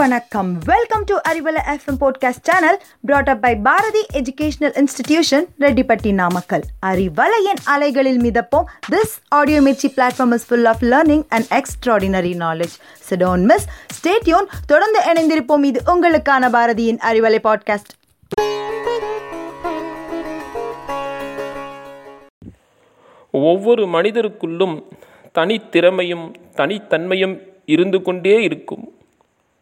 வணக்கம். Welcome to Arivalai FM podcast channel brought up by Bharathi educational institution Rettipatti Namakkal அறிவலையின் அலைகளில் மிதப்போம். This audio Mirchi platform is full of learning and extraordinary knowledge so don't miss stay tuned தொடர்ந்து இணைந்திருப்போம். இது உங்களுக்கான பாரதியின் Arivalai podcast ஒவ்வொரு மனிதருக்குள்ளும் தனித்திறமையும் தனித்தன்மையும் இருந்து கொண்டே இருக்கும்.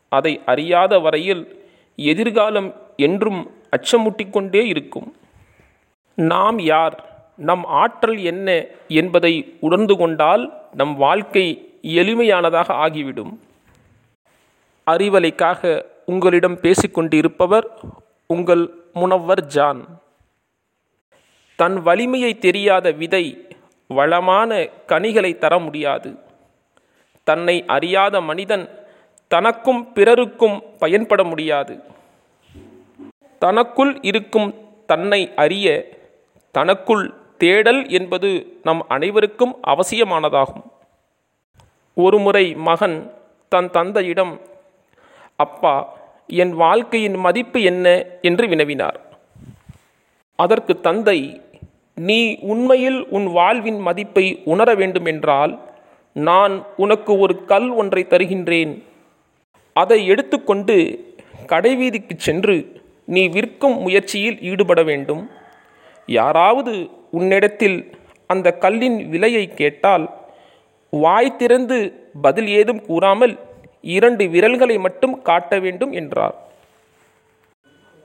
அதை அறியாத வரையில் எதிர்காலம் என்றும் அச்சமூட்டிக்கொண்டே இருக்கும். நாம் யார்? நம் ஆற்றல் என்ன என்பதை உணர்ந்து கொண்டால் நம் வாழ்க்கை எளிமையானதாக ஆகிவிடும். அறிவலைக்காக உங்களிடம் பேசிக்கொண்டு இருப்பவர் உங்கள் முனவர் ஜான். தன் வலிமையை தெரியாத விதை வளமான கனிகளை தர முடியாது. தன்னை அறியாத மனிதன் தனக்கும் பிறருக்கும் பயன்பட முடியாது. தனக்குள் இருக்கும் தன்னை அறிய தனக்குள் தேடல் என்பது நம் அனைவருக்கும் அவசியமானதாகும். ஒருமுறை மகன் தன் தந்தையிடம் அப்பா என் வாழ்க்கையின் மதிப்பு என்ன? என்று வினவினார். அதற்கு தந்தை நீ உண்மையில் உன் வாழ்வின் மதிப்பை உணர வேண்டுமென்றால் நான் உனக்கு ஒரு கல் ஒன்றை தருகின்றேன். அதை எடுத்துக்கொண்டு கடைவீதிக்கு சென்று நீ விற்கும் முயற்சியில் ஈடுபட வேண்டும். யாராவது உன்னிடத்தில் அந்த கல்லின் விலையை கேட்டால் வாய் திறந்து பதில் ஏதும் கூறாமல் இரண்டு விரல்களை மட்டும் காட்ட வேண்டும் என்றார்.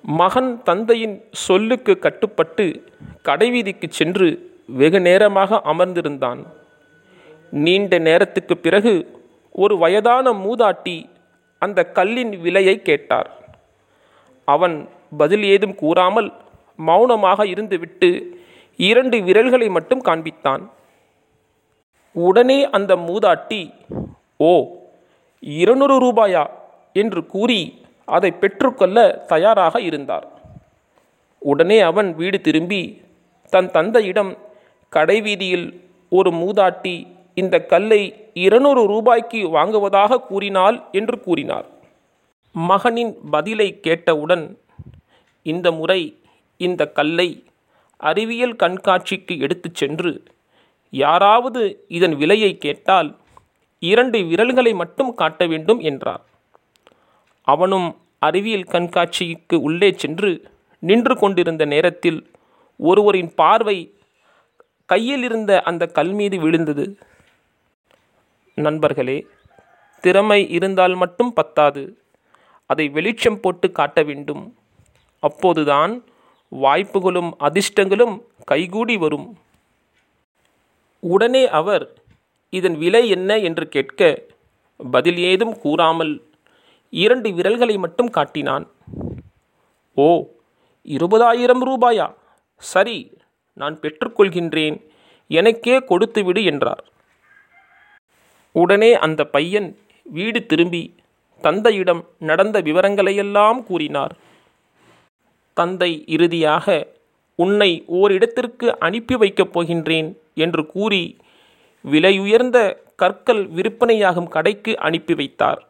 மகன் தந்தையின் சொல்லுக்கு கட்டுப்பட்டு கடைவீதிக்கு சென்று வெகு நேரமாக அமர்ந்திருந்தான். நீண்ட நேரத்துக்கு பிறகு ஒரு வயதான மூதாட்டி அந்த கல்லின் விலையை கேட்டார். அவன் பதில் ஏதும் கூறாமல் மௌனமாக இருந்துவிட்டு இரண்டு விரல்களை மட்டும் காண்பித்தான். உடனே அந்த மூதாட்டி ஓ இருநூறு ரூபாயா? என்று கூறி அதை பெற்றுக்கொள்ள தயாராக இருந்தார். உடனே அவன் வீடு திரும்பி தன் தந்தையிடம் கடைவீதியில் ஒரு மூதாட்டி இந்த கல்லை இருநூறு ரூபாய்க்கு வாங்குவதாக கூறினாள் என்று கூறினார். மகனின் பதிலை கேட்டவுடன் இந்த முறை இந்த கல்லை அறிவியல் கண்காட்சிக்கு எடுத்துச் சென்று யாராவது இதன் விலையை கேட்டால் இரண்டு விரல்களை மட்டும் காட்ட வேண்டும் என்றார். அவனும் அறிவியல் கண்காட்சிக்கு உள்ளே சென்று நின்று கொண்டிருந்த நேரத்தில் ஒருவரின் பார்வை கையில் இருந்த அந்த கல் மீது விழுந்தது. நண்பர்களே திறமை இருந்தால் மட்டும் பத்தாது. அதை வெளிச்சம் போட்டு காட்ட வேண்டும். அப்போதுதான் வாய்ப்புகளும் அதிர்ஷ்டங்களும் கைகூடி வரும். உடனே அவர் இதன் விலை என்ன? என்று கேட்க பதில் ஏதும் கூறாமல் இரண்டு விரல்களை மட்டும் காட்டினான். ஓ இருபதாயிரம் ரூபாயா? சரி நான் பெற்றுக்கொள்கின்றேன். எனக்கே கொடுத்துவிடு என்றார். உடனே அந்த பையன் வீடு திரும்பி தந்தையிடம் நடந்த விவரங்களையெல்லாம் கூறினார். தந்தை இறுதியாக உன்னை ஓரிடத்திற்கு அனுப்பி வைக்கப் போகின்றேன் என்று கூறி விலையுயர்ந்த கற்கள் விற்பனையாகும் கடைக்கு அனுப்பி வைத்தார்.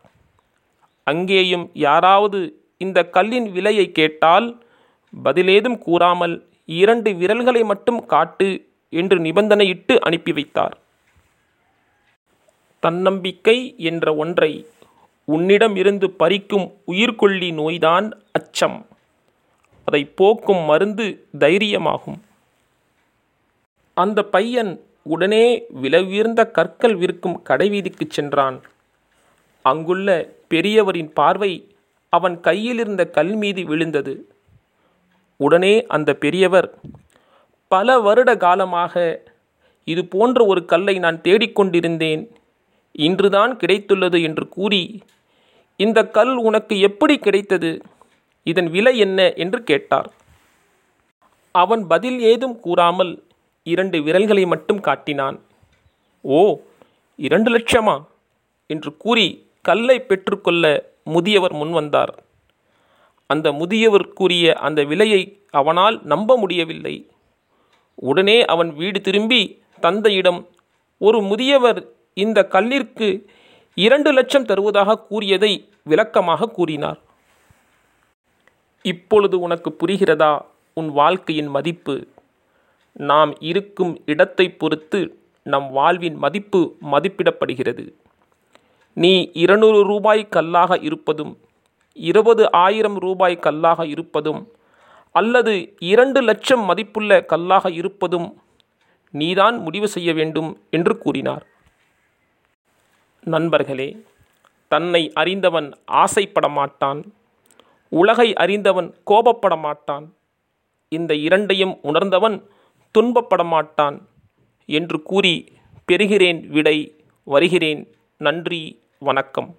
அங்கேயும் யாராவது இந்த கல்லின் விலையை கேட்டால் பதிலேதும் கூறாமல் இரண்டு விரல்களை மட்டும் காட்டு என்று நிபந்தனையிட்டு அனுப்பி வைத்தார். தன்னம்பிக்கை என்ற ஒன்றை உன்னிடம் இருந்து பறிக்கும் உயிர்கொல்லி நோய்தான் அச்சம். அதை போக்கும் மருந்து தைரியமாகும். அந்த பையன் உடனே விலை கற்கள் விற்கும் கடைவீதிக்கு சென்றான். அங்குள்ள பெரியவரின் பார்வை அவன் கையில் இருந்த கல் மீது விழுந்தது. உடனே அந்த பெரியவர் பல வருட காலமாக இது போன்ற ஒரு கல்லை நான் தேடிக்கொண்டிருந்தேன். இன்றுதான் கிடைத்துள்ளது என்று கூறி இந்த கல் உனக்கு எப்படி கிடைத்தது? இதன் விலை என்ன? என்று கேட்டார். அவன் பதில் ஏதும் கூறாமல் இரண்டு விரல்களை மட்டும் காட்டினான். ஓ இரண்டு லட்சமா? என்று கூறி கல்லை பெற்றுக்கொள்ள முதியவர் முன்வந்தார் அந்த முதியவர் கூறிய அந்த விலையை அவனால் நம்ப முடியவில்லை. உடனே அவன் வீடு திரும்பி தந்தையிடம் ஒரு முதியவர் இந்த கல்லிற்கு இரண்டு லட்சம் தருவதாக கூறியதை விளக்கமாக கூறினார். இப்பொழுது உனக்கு புரிகிறதா? உன் வாழ்க்கையின் மதிப்பு. நாம் இருக்கும் இடத்தை பொறுத்து நம் வாழ்வின் மதிப்பு மதிப்பிடப்படுகிறது. நீ இருநூறு ரூபாய் கல்லாக இருப்பதும் இருபது ஆயிரம் ரூபாய் கல்லாக இருப்பதும் அல்லது இரண்டு லட்சம் மதிப்புள்ள கல்லாக இருப்பதும் நீதான் முடிவு செய்ய வேண்டும் என்று கூறினார். நண்பர்களே தன்னை அறிந்தவன் ஆசைப்பட மாட்டான் உலகை அறிந்தவன் கோபப்பட மாட்டான் இந்த இரண்டையும் உணர்ந்தவன் துன்பப்பட மாட்டான் என்று கூறி பெறுகிறேன் விடை வருகிறேன். நன்றி வணக்கம்.